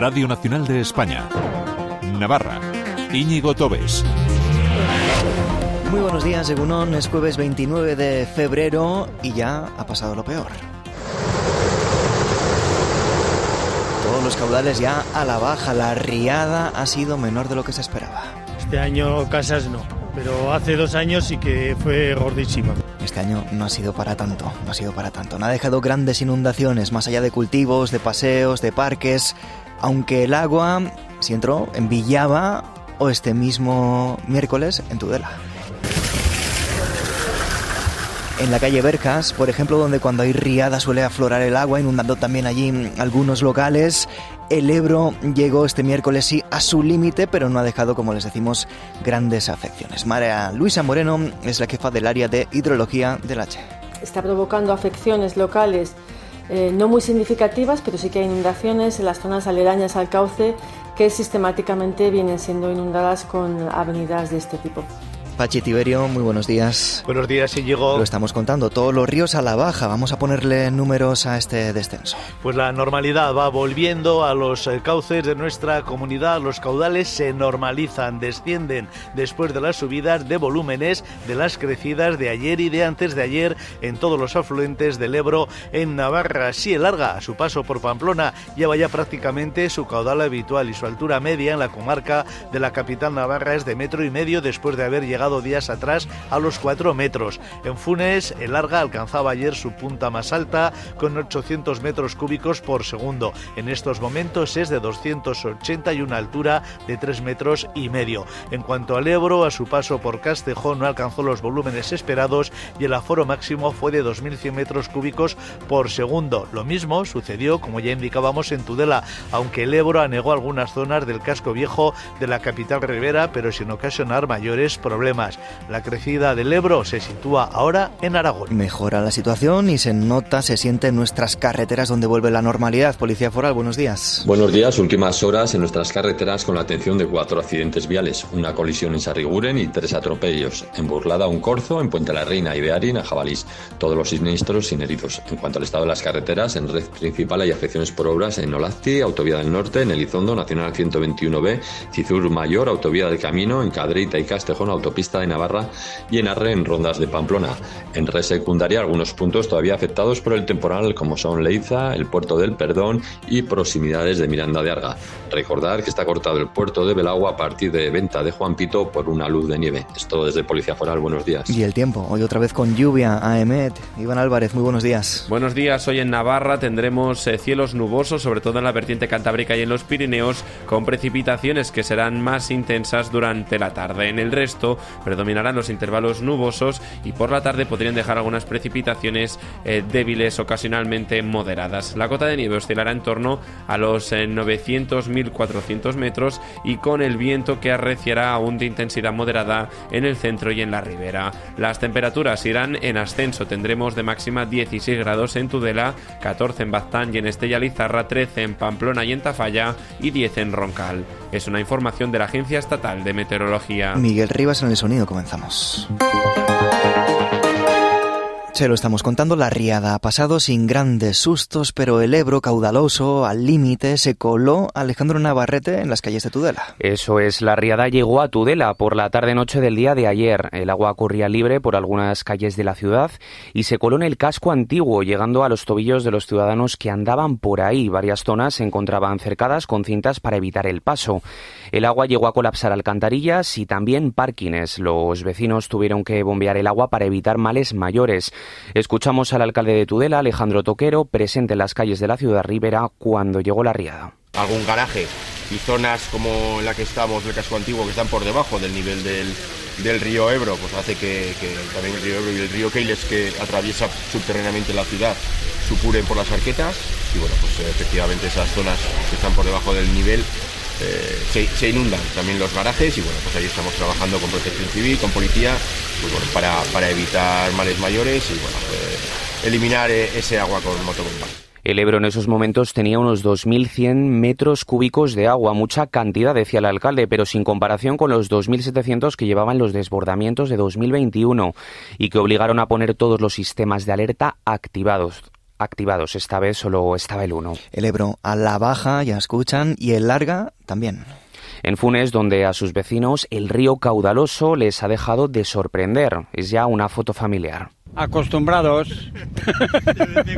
Radio Nacional de España. Navarra. Íñigo Tobes. Muy buenos días, Egunon. Es jueves 29 de febrero y ya ha pasado lo peor. Todos los caudales ya a la baja. La riada ha sido menor de lo que se esperaba. Este año casas no, pero hace dos años sí que fue gordísima. Este año no ha sido para tanto, no ha sido para tanto. No ha dejado grandes inundaciones, más allá de cultivos, de paseos, de parques, aunque el agua, si entró, en Villaba o este mismo miércoles en Tudela. En la calle Bercas, por ejemplo, donde cuando hay riada suele aflorar el agua, inundando también allí algunos locales, el Ebro llegó este miércoles sí a su límite, pero no ha dejado, como les decimos, grandes afecciones. María Luisa Moreno es la jefa del área de hidrología del H. Está provocando afecciones locales eh, no muy significativas, pero sí que hay inundaciones en las zonas aledañas al cauce que sistemáticamente vienen siendo inundadas con avenidas de este tipo. Pachi Tiberio, muy buenos días. Buenos días, Íñigo. Lo estamos contando, todos los ríos a la baja. Vamos a ponerle números a este descenso. Pues la normalidad va volviendo a los eh, cauces de nuestra comunidad. Los caudales se normalizan, descienden después de las subidas de volúmenes de las crecidas de ayer y de antes de ayer en todos los afluentes del Ebro en Navarra. Sí, el larga a su paso por Pamplona lleva ya prácticamente su caudal habitual y su altura media en la comarca de la capital Navarra es de metro y medio después de haber llegado días atrás a los 4 metros. En Funes, el Larga alcanzaba ayer su punta más alta con 800 metros cúbicos por segundo. En estos momentos es de 280 y una altura de 3 metros y medio. En cuanto al Ebro, a su paso por Castejón no alcanzó los volúmenes esperados y el aforo máximo fue de 2.100 metros cúbicos por segundo. Lo mismo sucedió, como ya indicábamos, en Tudela, aunque el Ebro anegó algunas zonas del casco viejo de la capital ribera, pero sin ocasionar mayores problemas. La crecida del Ebro se sitúa ahora en Aragón. Mejora la situación y se nota, se siente en nuestras carreteras donde vuelve la normalidad. Policía Foral, buenos días. Buenos días, últimas horas en nuestras carreteras con la atención de cuatro accidentes viales, una colisión en Sarriguren y tres atropellos. En Burlada un corzo, en Puente la Reina y Bearín a Jabalís. Todos los siniestros sin heridos. En cuanto al estado de las carreteras, en red principal hay afecciones por obras en Olazti, Autovía del Norte, en Elizondo, Nacional 121B, Cizur Mayor, Autovía del Camino, en Cadreita y Castejón, Autopista de Navarra y en Arre en Rondas de Pamplona. En red secundaria algunos puntos todavía afectados por el temporal como son Leiza, el puerto del Perdón y proximidades de Miranda de Arga. Recordar que está cortado el puerto de Belagua a partir de venta de Juan Pito por una luz de nieve. Esto desde Policía Foral, buenos días. Y el tiempo, hoy otra vez con lluvia a Emet. Iván Álvarez, muy buenos días. Buenos días, hoy en Navarra tendremos eh, cielos nubosos, sobre todo en la vertiente cantábrica y en los Pirineos, con precipitaciones que serán más intensas durante la tarde. En el resto, predominarán los intervalos nubosos y por la tarde podrían dejar algunas precipitaciones eh, débiles, ocasionalmente moderadas. La cota de nieve oscilará en torno a los 900-1400 metros y con el viento que arreciará aún de intensidad moderada en el centro y en la ribera. Las temperaturas irán en ascenso, tendremos de máxima 16 grados en Tudela, 14 en Baztán y en Estella Lizarra, 13 en Pamplona y en Tafalla y 10 en Roncal. Es una información de la Agencia Estatal de Meteorología. Miguel Rivas en el sonido, comenzamos. Se lo estamos contando, la riada ha pasado sin grandes sustos, pero el Ebro caudaloso, al límite, se coló Alejandro Navarrete en las calles de Tudela. Eso es, la riada llegó a Tudela por la tarde-noche del día de ayer. El agua corría libre por algunas calles de la ciudad y se coló en el casco antiguo, llegando a los tobillos de los ciudadanos que andaban por ahí. Varias zonas se encontraban cercadas con cintas para evitar el paso. El agua llegó a colapsar alcantarillas y también parkings. Los vecinos tuvieron que bombear el agua para evitar males mayores. Escuchamos al alcalde de Tudela, Alejandro Toquero, presente en las calles de la ciudad ribera cuando llegó la riada. Algún garaje y zonas como la que estamos, el casco antiguo, que están por debajo del nivel del, del río Ebro, pues hace que, que, también el río Ebro y el río Keiles, que atraviesa subterráneamente la ciudad, supuren por las arquetas. Y bueno, pues efectivamente esas zonas que están por debajo del nivel eh, se, se, inundan también los garajes y bueno, pues ahí estamos trabajando con protección civil, con policía, pues bueno, para, para, evitar males mayores y bueno, pues, eliminar ese agua con motobomba. El Ebro en esos momentos tenía unos 2.100 metros cúbicos de agua, mucha cantidad, decía el alcalde, pero sin comparación con los 2.700 que llevaban los desbordamientos de 2021 y que obligaron a poner todos los sistemas de alerta activados. Activados. Esta vez solo estaba el uno. El Ebro a la baja, ya escuchan, y el larga también. En Funes, donde a sus vecinos el río caudaloso les ha dejado de sorprender. Es ya una foto familiar. Acostumbrados.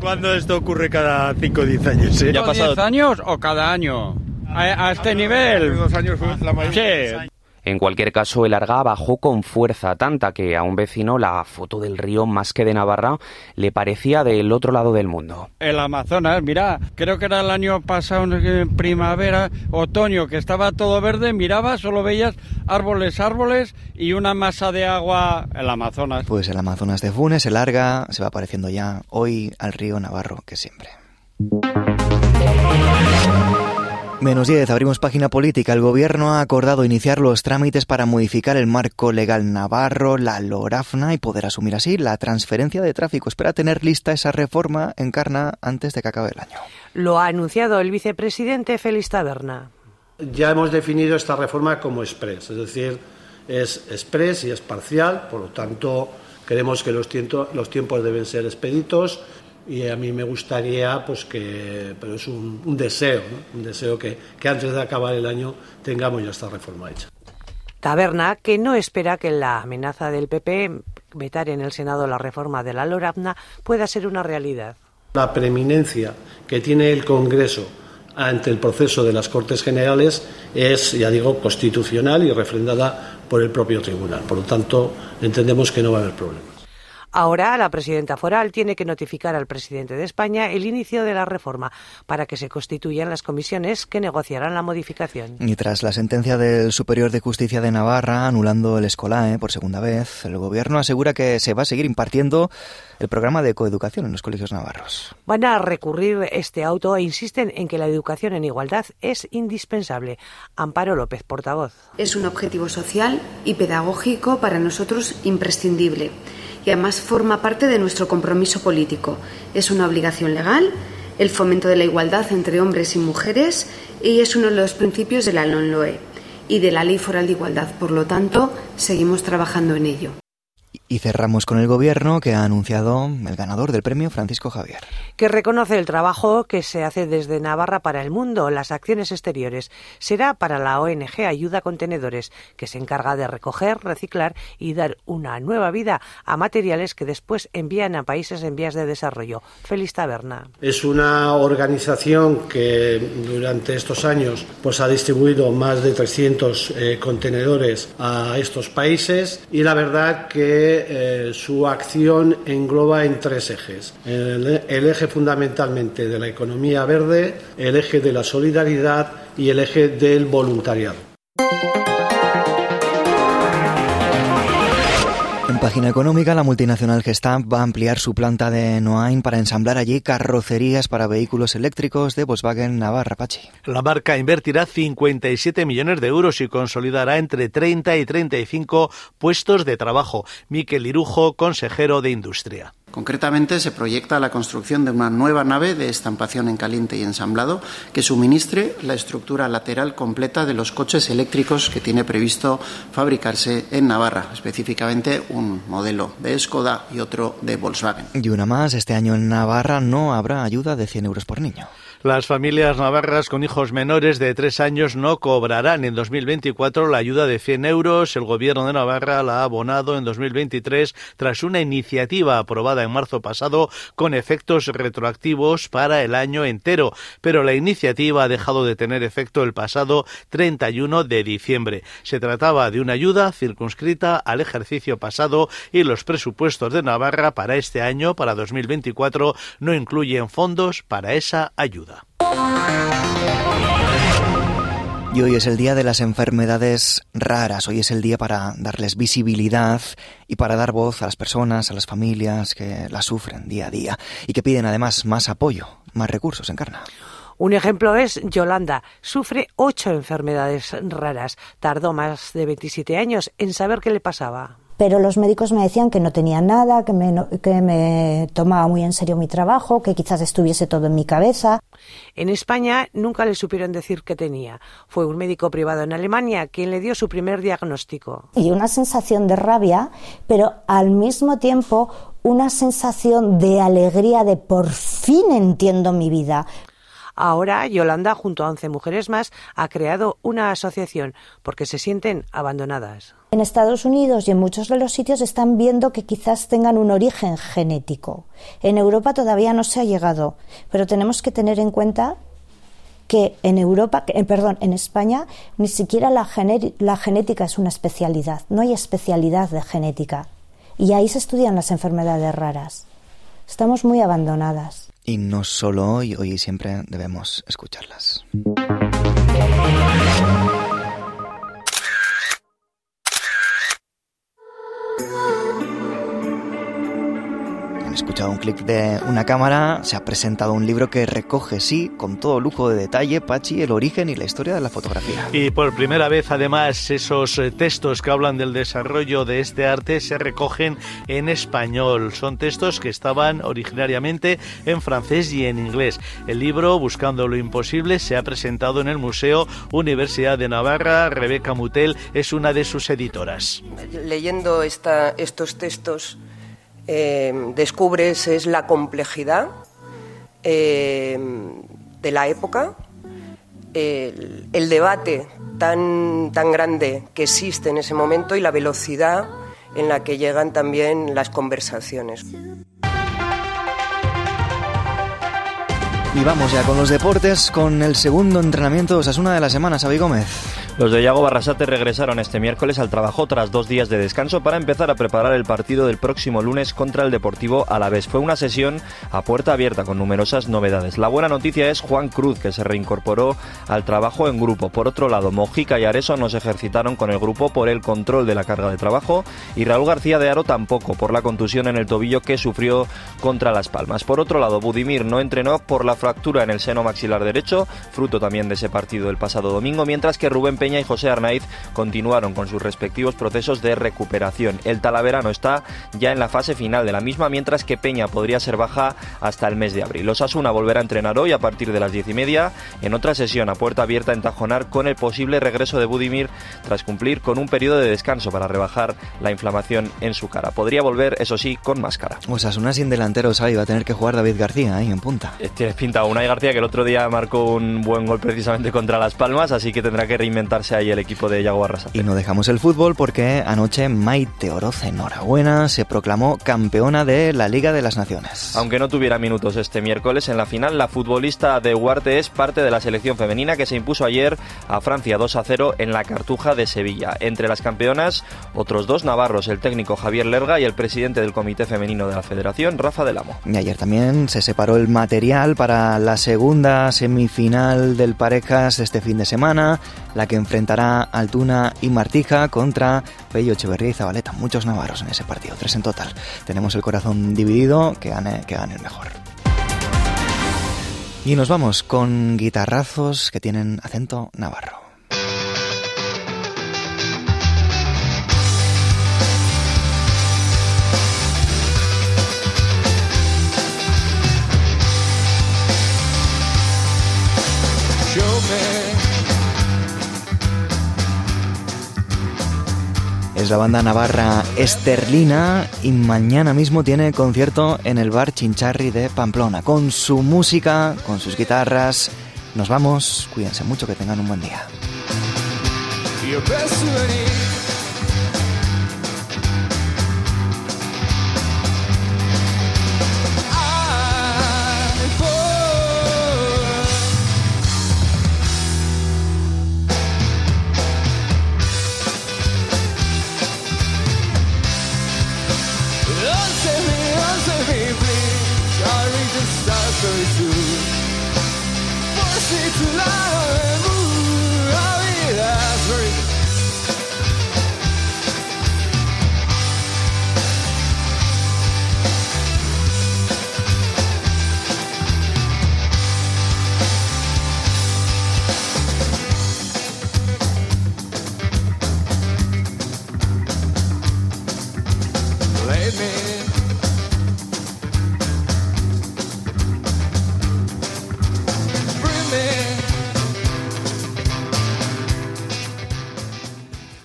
¿Cuándo esto ocurre cada 5 o 10 años? ¿eh? ¿Ya ha 10 años o cada año? A, a este nivel. Dos años fue la mayoría. Sí. En cualquier caso, el Arga bajó con fuerza tanta que a un vecino la foto del río más que de Navarra le parecía del otro lado del mundo. El Amazonas, mira, creo que era el año pasado, en primavera, otoño, que estaba todo verde, miraba, solo veías árboles, árboles y una masa de agua, el Amazonas. Pues el Amazonas de Funes, el Arga, se va pareciendo ya hoy al río Navarro que siempre. Menos 10, abrimos página política. El gobierno ha acordado iniciar los trámites para modificar el marco legal navarro, la LORAFNA, y poder asumir así la transferencia de tráfico. Espera tener lista esa reforma en Carna antes de que acabe el año. Lo ha anunciado el vicepresidente Félix Taberna. Ya hemos definido esta reforma como express, es decir, es express y es parcial, por lo tanto, creemos que los, tiento- los tiempos deben ser expeditos y a mí me gustaría, pues que, pero es un, un deseo, ¿no? un deseo que, que antes de acabar el año tengamos ya esta reforma hecha. Taberna, que no espera que la amenaza del PP vetar en el Senado la reforma de la LORAFNA pueda ser una realidad. La preeminencia que tiene el Congreso ante el proceso de las Cortes Generales es, ya digo, constitucional y refrendada por el propio tribunal. Por lo tanto, entendemos que no va a haber problema. Ahora la presidenta foral tiene que notificar al presidente de España el inicio de la reforma para que se constituyan las comisiones que negociarán la modificación. Y tras la sentencia del Superior de Justicia de Navarra anulando el Escolae por segunda vez, el gobierno asegura que se va a seguir impartiendo el programa de coeducación en los colegios navarros. Van a recurrir este auto e insisten en que la educación en igualdad es indispensable. Amparo López, portavoz. Es un objetivo social y pedagógico para nosotros imprescindible y además forma parte de nuestro compromiso político. Es una obligación legal, el fomento de la igualdad entre hombres y mujeres y es uno de los principios de la LONLOE y de la Ley Foral de Igualdad. Por lo tanto, seguimos trabajando en ello. Y cerramos con el gobierno que ha anunciado el ganador del premio Francisco Javier. que reconoce el trabajo que se hace desde Navarra para el mundo, las acciones exteriores. Será para la ONG Ayuda a Contenedores, que se encarga de recoger, reciclar y dar una nueva vida a materiales que después envían a países en vías de desarrollo. Feliz Taberna. Es una organización que durante estos años pues, ha distribuido más de 300 eh, contenedores a estos países y la verdad que eh, su acción engloba en tres ejes. El, el eje fundamentalmente de la economía verde, el eje de la solidaridad y el eje del voluntariado. En página económica, la multinacional Gestamp va a ampliar su planta de Noain para ensamblar allí carrocerías para vehículos eléctricos de Volkswagen Navarra Pachi. La marca invertirá 57 millones de euros y consolidará entre 30 y 35 puestos de trabajo. Miquel Irujo, consejero de Industria. Concretamente, se proyecta la construcción de una nueva nave de estampación en caliente y ensamblado que suministre la estructura lateral completa de los coches eléctricos que tiene previsto fabricarse en Navarra, específicamente un modelo de Skoda y otro de Volkswagen. Y una más, este año en Navarra no habrá ayuda de 100 euros por niño. Las familias navarras con hijos menores de tres años no cobrarán en 2024 la ayuda de 100 euros. El gobierno de Navarra la ha abonado en 2023 tras una iniciativa aprobada en marzo pasado con efectos retroactivos para el año entero. Pero la iniciativa ha dejado de tener efecto el pasado 31 de diciembre. Se trataba de una ayuda circunscrita al ejercicio pasado y los presupuestos de Navarra para este año, para 2024, no incluyen fondos para esa ayuda. Y hoy es el día de las enfermedades raras, hoy es el día para darles visibilidad y para dar voz a las personas, a las familias que las sufren día a día y que piden además más apoyo, más recursos en Carna. Un ejemplo es Yolanda. Sufre ocho enfermedades raras. Tardó más de 27 años en saber qué le pasaba. Pero los médicos me decían que no tenía nada, que me, que me tomaba muy en serio mi trabajo, que quizás estuviese todo en mi cabeza. En España nunca le supieron decir qué tenía. Fue un médico privado en Alemania quien le dio su primer diagnóstico. Y una sensación de rabia, pero al mismo tiempo una sensación de alegría de por fin entiendo mi vida. Ahora Yolanda, junto a 11 mujeres más, ha creado una asociación porque se sienten abandonadas. En Estados Unidos y en muchos de los sitios están viendo que quizás tengan un origen genético. En Europa todavía no se ha llegado, pero tenemos que tener en cuenta que en Europa, eh, perdón, en España ni siquiera la, la genética es una especialidad, no hay especialidad de genética. Y ahí se estudian las enfermedades raras. Estamos muy abandonadas. Y no solo hoy, hoy y siempre debemos escucharlas. Escuchado un clic de una cámara, se ha presentado un libro que recoge, sí, con todo lujo de detalle, Pachi, el origen y la historia de la fotografía. Y por primera vez, además, esos eh, textos que hablan del desarrollo de este arte se recogen en español. Son textos que estaban originariamente en francés y en inglés. El libro, Buscando lo Imposible, se ha presentado en el Museo Universidad de Navarra. Rebeca Mutel es una de sus editoras. Leyendo esta, estos textos, eh, descubres es la complejidad eh, de la época, el, el, debate tan, tan grande que existe en ese momento y la velocidad en la que llegan también las conversaciones. Y vamos ya con los deportes, con el segundo entrenamiento de Osasuna de la semana, Xavi Gómez. Los de Yago Barrasate regresaron este miércoles al trabajo tras dos días de descanso para empezar a preparar el partido del próximo lunes contra el Deportivo Alavés. Fue una sesión a puerta abierta con numerosas novedades. La buena noticia es Juan Cruz, que se reincorporó al trabajo en grupo. Por otro lado, Mojica y Areso no se ejercitaron con el grupo por el control de la carga de trabajo y Raúl García de Aro tampoco por la contusión en el tobillo que sufrió contra Las Palmas. Por otro lado, Budimir no entrenó por la fractura en el seno maxilar derecho, fruto también de ese partido el pasado domingo, mientras que Rubén Peña y José Arnaiz continuaron con sus respectivos procesos de recuperación. El Talaverano está ya en la fase final de la misma, mientras que Peña podría ser baja hasta el mes de abril. Los Asuna volverá a entrenar hoy a partir de las diez y media en otra sesión a puerta abierta en Tajonar con el posible regreso de Budimir tras cumplir con un periodo de descanso para rebajar la inflamación en su cara. Podría volver, eso sí, con máscara. Osasuna sin delantero, ¿sabes? Va a tener que jugar David García ahí en punta. Eh, tienes pinta, Unai García que el otro día marcó un buen gol precisamente contra Las Palmas, así que tendrá que reinventarse ahí el equipo de Yago Arrasate. Y no dejamos el fútbol porque anoche Maite Oroz, enhorabuena, se proclamó campeona de la Liga de las Naciones. Aunque no tuviera minutos este miércoles en la final, la futbolista de Huarte es parte de la selección femenina que se impuso ayer a Francia 2 a 0 en la Cartuja de Sevilla. Entre las campeonas, otros dos navarros, el técnico Javier Lerga y el presidente del Comité Femenino de la Federación, Rafa del Amo. Y ayer también se separó el material la segunda semifinal del Parejas este fin de semana, la que enfrentará Altuna y Martija contra Pello Echeverría y Zabaleta. Muchos navarros en ese partido, tres en total. Tenemos el corazón dividido, que gane, que gane el mejor. Y nos vamos con guitarrazos que tienen acento navarro. Es la banda navarra Esterlina y mañana mismo tiene concierto en el bar Chincharri de Pamplona. Con su música, con sus guitarras. Nos vamos, cuídense mucho, que tengan un buen día.